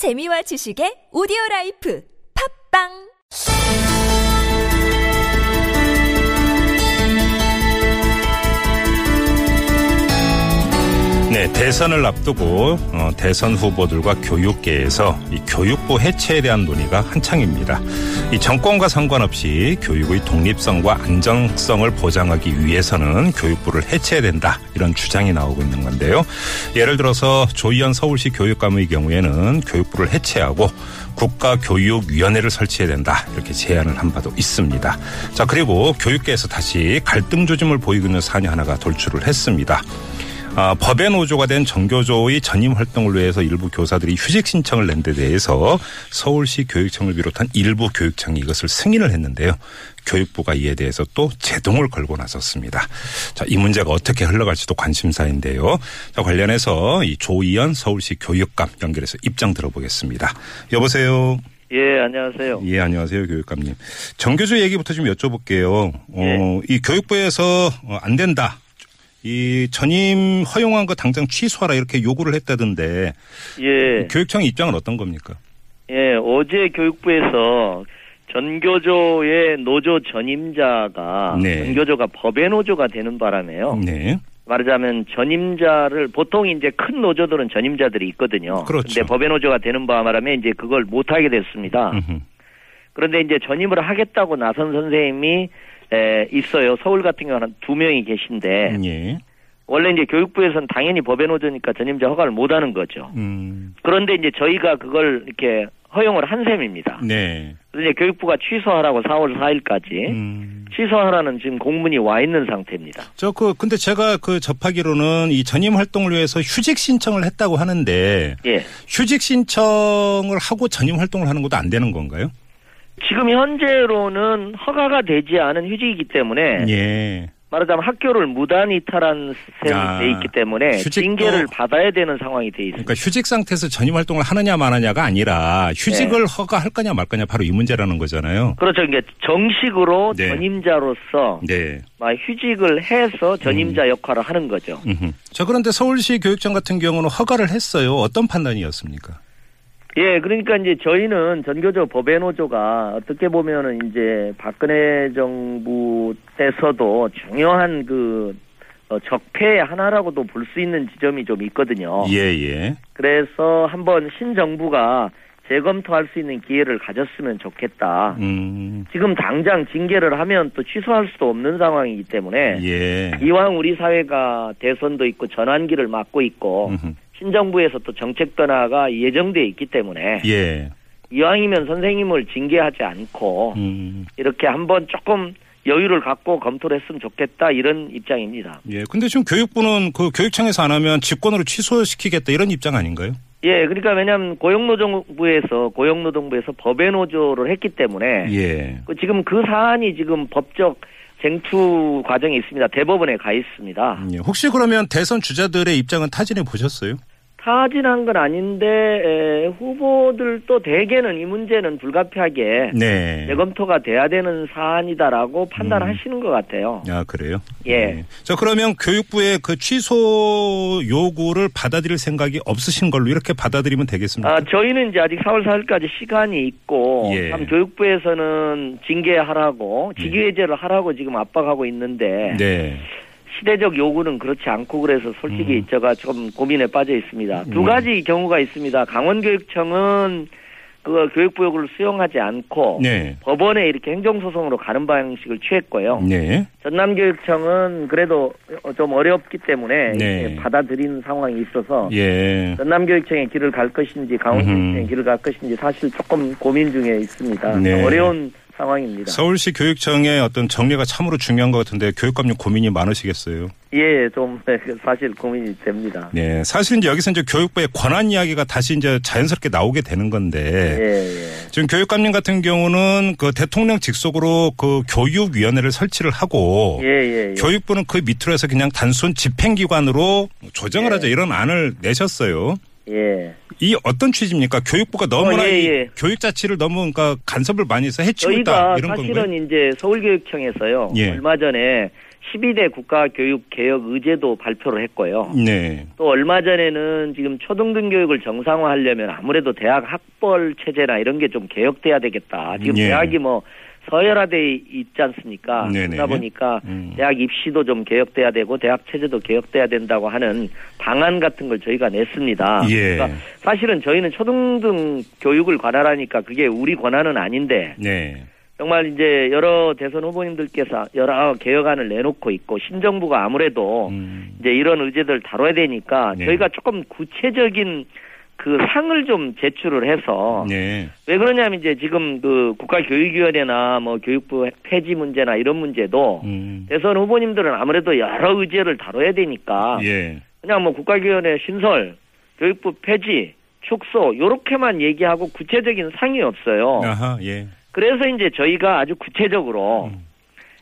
재미와 지식의 오디오 라이프. 팟빵 네, 대선을 앞두고 어, 대선 후보들과 교육계에서 이 교육부 해체에 대한 논의가 한창입니다. 이 정권과 상관없이 교육의 독립성과 안정성을 보장하기 위해서는 교육부를 해체해야 된다 이런 주장이 나오고 있는 건데요. 예를 들어서 조희연 서울시 교육감의 경우에는 교육부를 해체하고 국가교육위원회를 설치해야 된다 이렇게 제안을 한 바도 있습니다. 자 그리고 교육계에서 다시 갈등 조짐을 보이고 있는 사안이 하나가 돌출을 했습니다. 아, 법의 노조가 된 정교조의 전임 활동을 위해서 일부 교사들이 휴직 신청을 낸 데 대해서 서울시 교육청을 비롯한 일부 교육청이 이것을 승인을 했는데요. 교육부가 이에 대해서 또 제동을 걸고 나섰습니다. 자, 이 문제가 어떻게 흘러갈지도 관심사인데요. 자, 관련해서 이 조이연 서울시 교육감 연결해서 입장 들어보겠습니다. 여보세요. 예, 안녕하세요. 예, 안녕하세요, 교육감님. 정교조 얘기부터 좀 여쭤볼게요. 어, 이 교육부에서 어, 안 된다. 이 전임 허용한 거 당장 취소하라 이렇게 요구를 했다던데 예, 교육청 입장은 어떤 겁니까? 예, 어제 교육부에서 전교조의 노조 전임자가 네. 전교조가 법의 노조가 되는 바람에요. 네. 말하자면 전임자를 보통 이제 큰 노조들은 전임자들이 있거든요. 그렇죠. 근데 법의 노조가 되는 바람에 이제 그걸 못 하게 됐습니다. 음흠. 그런데 이제 전임을 하겠다고 나선 선생님이 에, 있어요. 서울 같은 경우는 한두 명이 계신데 예. 원래 이제 교육부에서는 당연히 법의 노조니까 전임자 허가를 못 하는 거죠. 음. 그런데 이제 저희가 그걸 이렇게 허용을 한 셈입니다. 네. 그래서 이제 교육부가 취소하라고 4월 4일까지 음. 취소하라는 지금 공문이 와 있는 상태입니다. 저 그 근데 제가 그 접하기로는 이 전임 활동을 위해서 휴직 신청을 했다고 하는데 예. 휴직 신청을 하고 전임 활동을 하는 것도 안 되는 건가요? 지금 현재로는 허가가 되지 않은 휴직이기 때문에 예. 말하자면 학교를 무단 이탈한 셈이 아, 돼 있기 때문에 휴직도- 징계를 받아야 되는 상황이 돼 있습니다. 그러니까 휴직 상태에서 전임 활동을 하느냐 마느냐가 아니라 휴직을 네. 허가할 거냐 말 거냐 바로 이 문제라는 거잖아요. 그렇죠. 이게 정식으로 네. 전임자로서 네. 막 휴직을 해서 전임자 역할을 하는 거죠. 음흠. 자 그런데 서울시 교육청 같은 경우는 허가를 했어요. 어떤 판단이었습니까? 예, 그러니까 이제 저희는 전교조 법외노조가 어떻게 보면은 이제 박근혜 정부 때서도 중요한 그 어, 적폐의 하나라고도 볼 수 있는 지점이 좀 있거든요. 예, 예. 그래서 한번 신정부가 재검토할 수 있는 기회를 가졌으면 좋겠다. 음, 지금 당장 징계를 하면 또 취소할 수도 없는 상황이기 때문에 예. 이왕 우리 사회가 대선도 있고 전환기를 맞고 있고 음흠. 신정부에서 또 정책 변화가 예정돼 있기 때문에 예. 이왕이면 선생님을 징계하지 않고 음, 이렇게 한번 조금 여유를 갖고 검토를 했으면 좋겠다 이런 입장입니다. 예. 근데 지금 교육부는 그 교육청에서 안 하면 직권으로 취소시키겠다 이런 입장 아닌가요? 예, 그러니까 왜냐하면 고용노동부에서 고용노동부에서 법의 노조를 했기 때문에 예. 그 지금 그 사안이 지금 법적 쟁투 과정에 있습니다. 대법원에 가 있습니다. 예. 혹시 그러면 대선 주자들의 입장은 타진해 보셨어요? 타진한 건 아닌데 에, 후보들도 대개는 이 문제는 불가피하게 네. 재검토가 돼야 되는 사안이다라고 판단하시는 것 같아요. 아, 그래요? 예. 자, 그러면 교육부의 그 취소 요구를 받아들일 생각이 없으신 걸로 이렇게 받아들이면 되겠습니까? 아, 저희는 이제 아직 4월 4일까지 시간이 있고, 예. 참 교육부에서는 징계하라고, 직위해제를 하라고 지금 압박하고 있는데, 네. 시대적 요구는 그렇지 않고 그래서 솔직히 음. 제가 좀 고민에 빠져 있습니다. 두 음. 가지 경우가 있습니다. 강원교육청은 그 교육부 요구를 수용하지 않고, 네. 법원에 이렇게 행정소송으로 가는 방식을 취했고요. 네. 전남교육청은 그래도 좀 어렵기 때문에 네. 받아들이는 상황이 있어서 예. 전남교육청의 길을 갈 것인지 강원교육청의. 길을 갈 것인지 사실 조금 고민 중에 있습니다. 네. 어려운 상황입니다. 서울시 교육청의 어떤 정리가 참으로 중요한 것 같은데 교육감님 고민이 많으시겠어요. 예, 좀 사실 고민이 됩니다. 네. 사실 이제 여기서 이제 교육부의 권한 이야기가 다시 이제 자연스럽게 나오게 되는 건데 예, 예. 지금 교육감님 같은 경우는 그 대통령 직속으로 그 교육위원회를 설치를 하고 예, 예, 예. 교육부는 그 밑으로 해서 그냥 단순 집행기관으로 조정을 예. 하자 이런 안을 내셨어요. 예. 이 어떤 취지입니까? 교육부가 너무나 어, 예, 이 예. 교육 자치를 너무 그러니까 간섭을 많이 해서 해치고 있다 저희가 이런 사실은 건가요? 이제 서울교육청에서요. 예. 얼마 전에 12대 국가교육개혁 의제도 발표를 했고요. 네. 또 얼마 전에는 지금 초등등 교육을 정상화하려면 아무래도 대학 학벌 체제나 이런 게 좀 개혁돼야 되겠다. 지금 예. 대학이 뭐 서열화돼 있지 않습니까? 네네. 그러다 보니까 음. 대학 입시도 좀 개혁돼야 되고 대학 체제도 개혁돼야 된다고 하는 방안 같은 걸 저희가 냈습니다. 예. 그러니까 사실은 저희는 초등등 교육을 관할하니까 그게 우리 권한은 아닌데 네. 정말 이제 여러 대선 후보님들께서 여러 개혁안을 내놓고 있고 신정부가 아무래도 음. 이제 이런 의제들 다뤄야 되니까 네. 저희가 조금 구체적인 그 상을 좀 제출을 해서 네. 왜 그러냐면 이제 지금 그 국가교육위원회나 뭐 교육부 폐지 문제나 이런 문제도 음. 대선 후보님들은 아무래도 여러 의제를 다뤄야 되니까 예. 그냥 뭐 국가교육위원회 신설, 교육부 폐지, 축소 요렇게만 얘기하고 구체적인 상이 없어요. 아하, 예. 그래서 이제 저희가 아주 구체적으로 음.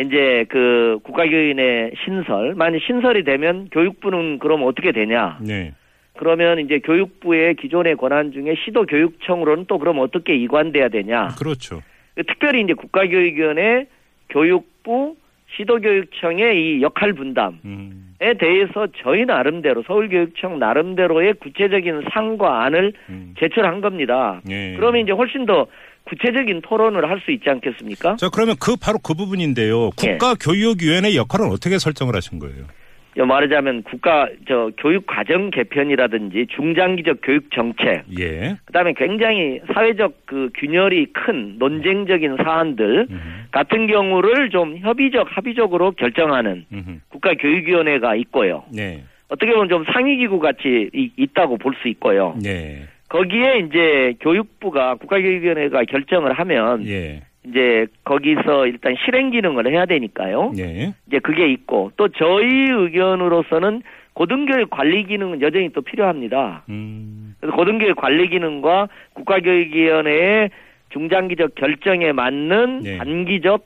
이제 그 국가교육위원회 신설, 만약 신설이 되면 교육부는 그럼 어떻게 되냐? 네. 그러면 이제 교육부의 기존의 권한 중에 시도 교육청으로는 또 그럼 어떻게 이관돼야 되냐? 그렇죠. 특별히 이제 국가교육위원회, 교육부, 시도교육청의 이 역할 분담. 음. 에 대해서 저희 나름대로 서울교육청 나름대로의 구체적인 상과 안을 음. 제출한 겁니다. 예. 그러면 이제 훨씬 더 구체적인 토론을 할 수 있지 않겠습니까? 자, 그러면 그 바로 그 부분인데요. 예. 국가교육위원회 역할은 어떻게 설정을 하신 거예요? 여 말하자면 국가 저 교육 과정 개편이라든지 중장기적 교육 정책, 예. 그다음에 굉장히 사회적 그 균열이 큰 논쟁적인 사안들 음. 같은 경우를 좀 협의적 합의적으로 결정하는 음. 국가 교육위원회가 있고요. 네. 어떻게 보면 좀 상위기구 같이 이- 있다고 볼 수 있고요. 네. 거기에 이제 교육부가 국가교육위원회가 결정을 하면 예. 이제 거기서 일단 실행 기능을 해야 되니까요. 네. 이제 그게 있고 또 저희 의견으로서는 고등교육 관리 기능은 여전히 또 필요합니다. 음. 그래서 고등교육 관리 기능과 국가교육위원회의 중장기적 결정에 맞는 네. 단기적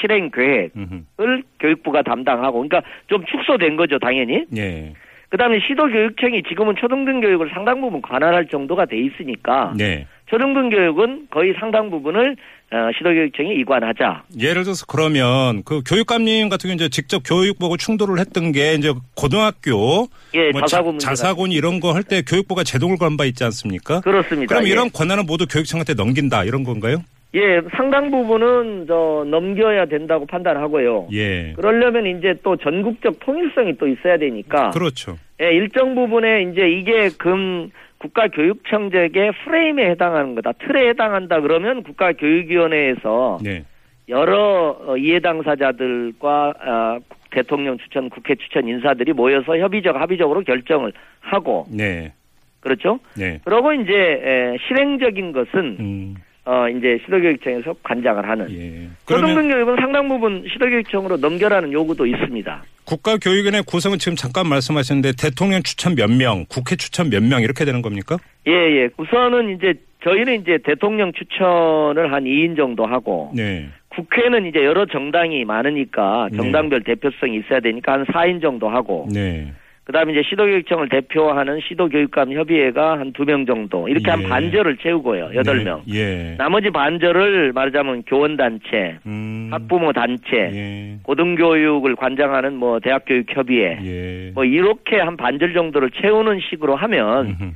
실행 계획을 음. 교육부가 담당하고 그러니까 좀 축소된 거죠, 당연히. 예. 그다음에 시도교육청이 지금은 초등등 교육을 상당 부분 관할할 정도가 돼 있으니까 네. 초등등 교육은 거의 상당 부분을 어, 시도교육청이 이관하자. 예를 들어서 그러면 그 교육감님 같은 경우 이제 직접 교육부하고 충돌을 했던 게 이제 고등학교 예, 뭐 자사고 문제. 자사고니 이런 거 할 때 교육부가 제동을 건 바 있지 않습니까? 그렇습니다. 그럼 예. 이런 권한은 모두 교육청한테 넘긴다 이런 건가요? 예, 상당 부분은 저 넘겨야 된다고 판단하고요. 예. 그러려면 이제 또 전국적 통일성이 또 있어야 되니까 그렇죠. 예, 일정 부분에 이제 이게 금 국가교육청적의 프레임에 해당하는 거다. 틀에 해당한다 그러면 국가교육위원회에서 네. 여러 어, 이해 당사자들과 아, 대통령 추천, 국회 추천 인사들이 모여서 협의적 합의적으로 결정을 하고 네. 그렇죠? 네. 그러고 이제 에, 실행적인 것은 음. 어 이제 시도교육청에서 관장을 하는. 예. 그러면 초등등 교육은 상당 부분 시도교육청으로 넘겨라는 요구도 있습니다. 국가교육위원회 구성은 지금 잠깐 말씀하셨는데 대통령 추천 몇 명, 국회 추천 몇 명 이렇게 되는 겁니까? 예, 예. 우선은 이제 저희는 이제 대통령 추천을 한 2인 정도 하고 네. 국회는 이제 여러 정당이 많으니까 네. 정당별 대표성이 있어야 되니까 한 4인 정도 하고 네. 그다음에 이제 시도교육청을 대표하는 시도교육감 협의회가 한 두 명 정도 이렇게 예. 한 반절을 채우고요. 여덟 네. 명 예. 나머지 반절을 말하자면 교원 단체, 음. 학부모 단체, 예. 고등교육을 관장하는 뭐 대학교육협의회 예. 뭐 이렇게 한 반절 정도를 채우는 식으로 하면 음흠.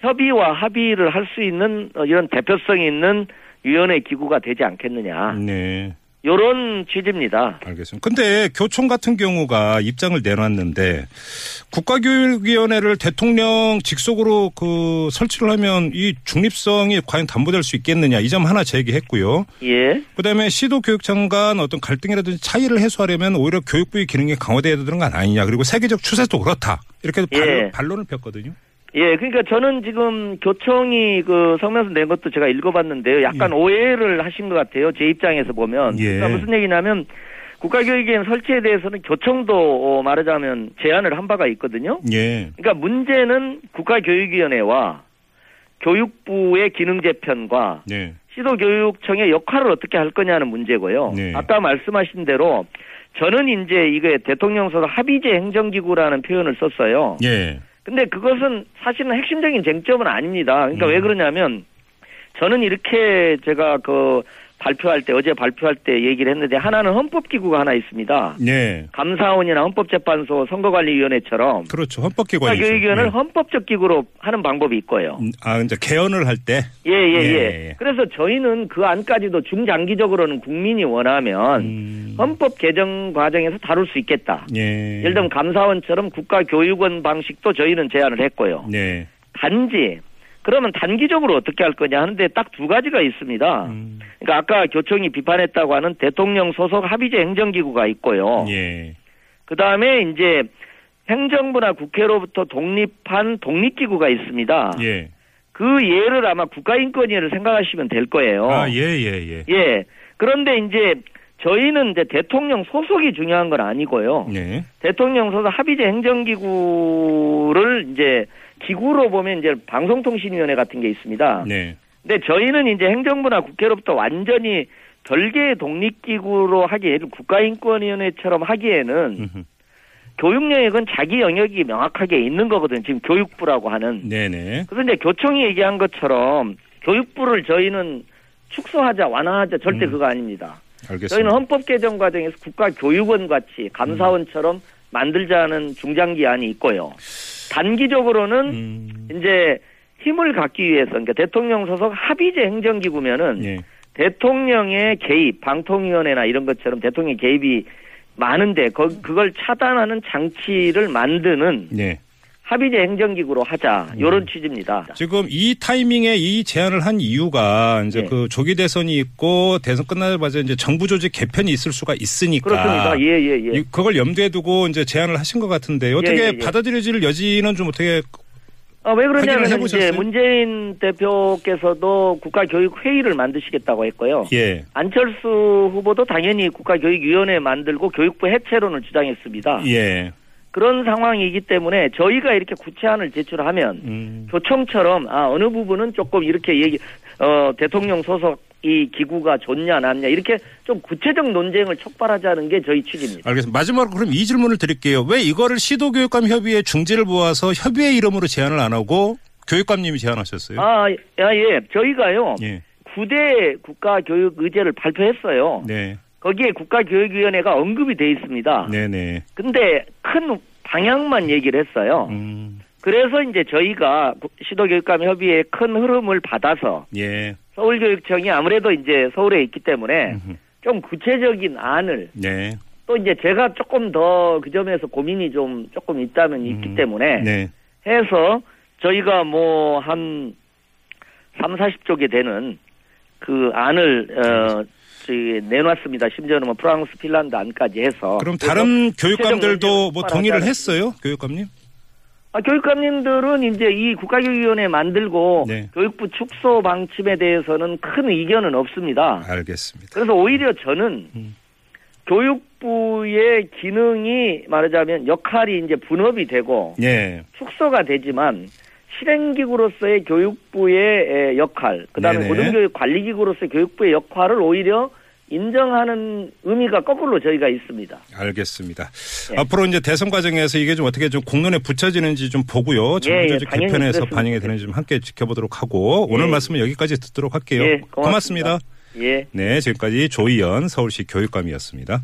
협의와 합의를 할 수 있는 어, 이런 대표성이 있는 위원회 기구가 되지 않겠느냐. 네. 요런 취지입니다. 알겠습니다. 근데 교총 같은 경우가 입장을 내놨는데 국가교육위원회를 대통령 직속으로 그 설치를 하면 이 중립성이 과연 담보될 수 있겠느냐 이 점 하나 제기했고요. 예. 그다음에 시도 교육청 간 어떤 갈등이라든지 차이를 해소하려면 오히려 교육부의 기능이 강화돼야 되는 건 아니냐. 그리고 세계적 추세도 그렇다. 이렇게 예. 반론, 을 폈거든요. 예, 그러니까 저는 지금 교총이 그 성명서 낸 것도 제가 읽어봤는데요. 약간 예. 오해를 하신 것 같아요. 제 입장에서 보면. 예. 그러니까 무슨 얘기냐면 국가교육위원 설치에 대해서는 교총도 어, 말하자면 제안을 한 바가 있거든요. 예. 그러니까 문제는 국가교육위원회와 교육부의 기능 재편과 네. 시도교육청의 역할을 어떻게 할 거냐는 문제고요. 네. 아까 말씀하신 대로 저는 이제 이게 대통령서 합의제 행정기구라는 표현을 썼어요. 예. 근데 그것은 사실은 핵심적인 쟁점은 아닙니다. 그러니까 음. 왜 그러냐면 저는 이렇게 제가 그 발표할 때 어제 발표할 때 얘기를 했는데 하나는 헌법기구가 하나 있습니다. 네. 감사원이나 헌법재판소, 선거관리위원회처럼 그렇죠. 헌법기관이죠. 국가교육위원회를 네. 헌법적 기구로 하는 방법이 있고요. 음, 아, 이제 개헌을 할 때. 예, 예, 예, 예. 예. 그래서 저희는 그 안까지도 중장기적으로는 국민이 원하면 음, 헌법 개정 과정에서 다룰 수 있겠다. 예. 예를 들면 감사원처럼 국가교육원 방식도 저희는 제안을 했고요. 네. 단지 그러면 단기적으로 어떻게 할 거냐 하는데 딱 두 가지가 있습니다. 음, 그러니까 아까 교총이 비판했다고 하는 대통령 소속 합의제 행정기구가 있고요. 예. 그 다음에 이제 행정부나 국회로부터 독립한 독립기구가 있습니다. 예. 그 예를 아마 국가인권위를 생각하시면 될 거예요. 아, 예, 예, 예. 예. 그런데 이제 저희는 이제 대통령 소속이 중요한 건 아니고요. 네. 대통령 소속 합의제 행정기구를 이제 기구로 보면 이제 방송통신위원회 같은 게 있습니다. 네. 근데 저희는 이제 행정부나 국회로부터 완전히 별개의 독립기구로 하기에는 국가인권위원회처럼 하기에는 음흠. 교육 영역은 자기 영역이 명확하게 있는 거거든요. 지금 교육부라고 하는. 네네. 그래서 이제 교총이 얘기한 것처럼 교육부를 저희는 축소하자, 완화하자 절대 음. 그거 아닙니다. 알겠습니다. 저희는 헌법 개정 과정에서 국가교육원 같이 감사원처럼 만들자는 중장기안이 있고요. 단기적으로는 음, 이제 힘을 갖기 위해서 그러니까 대통령 소속 합의제 행정기구면은 예. 대통령의 개입, 방통위원회나 이런 것처럼 대통령 개입이 많은데 거, 그걸 차단하는 장치를 만드는 네. 합의제 행정기구로 하자 음. 이런 취지입니다. 지금 이 타이밍에 이 제안을 한 이유가 이제 네. 그 조기 대선이 있고 대선 끝나자마자 이제 정부 조직 개편이 있을 수가 있으니까 그렇습니다. 예, 예, 예. 이- 그걸 염두에 두고 이제 제안을 하신 것 같은데 어떻게 예, 예, 예. 받아들여질 여지는 좀 어떻게 아, 왜 그러냐면 이제? 문재인 대표께서도 국가교육회의를 만드시겠다고 했고요. 예. 안철수 후보도 당연히 국가교육위원회 만들고 교육부 해체론을 주장했습니다. 예. 그런 상황이기 때문에 저희가 이렇게 구체안을 제출하면 음. 교총처럼 아 어느 부분은 조금 이렇게 얘기 어 대통령 소속 이 기구가 좋냐 낫냐 이렇게 좀 구체적 논쟁을 촉발하자는 게 저희 취지입니다. 알겠습니다. 마지막으로 그럼 이 질문을 드릴게요. 왜 이거를 시도교육감 협의회 중지를 모아서 협의회 이름으로 제안을 안 하고 교육감님이 제안하셨어요? 아, 야, 예. 저희가요. 예. 9대 국가교육 의제를 발표했어요. 네. 거기에 국가교육위원회가 언급이 돼 있습니다. 네네. 근데 큰 방향만 얘기를 했어요. 음. 그래서 이제 저희가 구- 시도교육감 협의회의 큰 흐름을 받아서 예. 서울교육청이 아무래도 이제 서울에 있기 때문에 음흠. 좀 구체적인 안을 네. 또 이제 제가 조금 더 그 점에서 고민이 좀 조금 있다면 있기 음. 때문에 네. 해서 저희가 뭐 한 3, 40쪽이 되는 그 안을 어 내놨습니다. 심지어는 뭐 프랑스, 핀란드 안까지 해서 그럼 다른 교육감들도 뭐 동의를 했어요? 교육감님? 아, 교육감님들은 이제 이 국가교육위원회 만들고 네. 교육부 축소 방침에 대해서는 큰 의견은 없습니다. 알겠습니다. 그래서 오히려 저는 음. 교육부의 기능이 말하자면 역할이 이제 분업이 되고 예. 축소가 되지만 실행기구로서의 교육부의 에, 역할, 그다음에. 고등교육 관리기구로서의 교육부의 역할을 오히려 인정하는 의미가 거꾸로 저희가 있습니다. 알겠습니다. 예. 앞으로 이제 대선 과정에서 이게 좀 어떻게 좀 공론에 붙여지는지 좀 보고요. 정부 예, 예, 조직 개편에서. 반영이 되는지 좀 함께 지켜보도록 하고 오늘 예. 말씀은 여기까지 듣도록 할게요. 예, 고맙습니다. 고맙습니다. 예. 네, 지금까지 조희연 서울시 교육감이었습니다.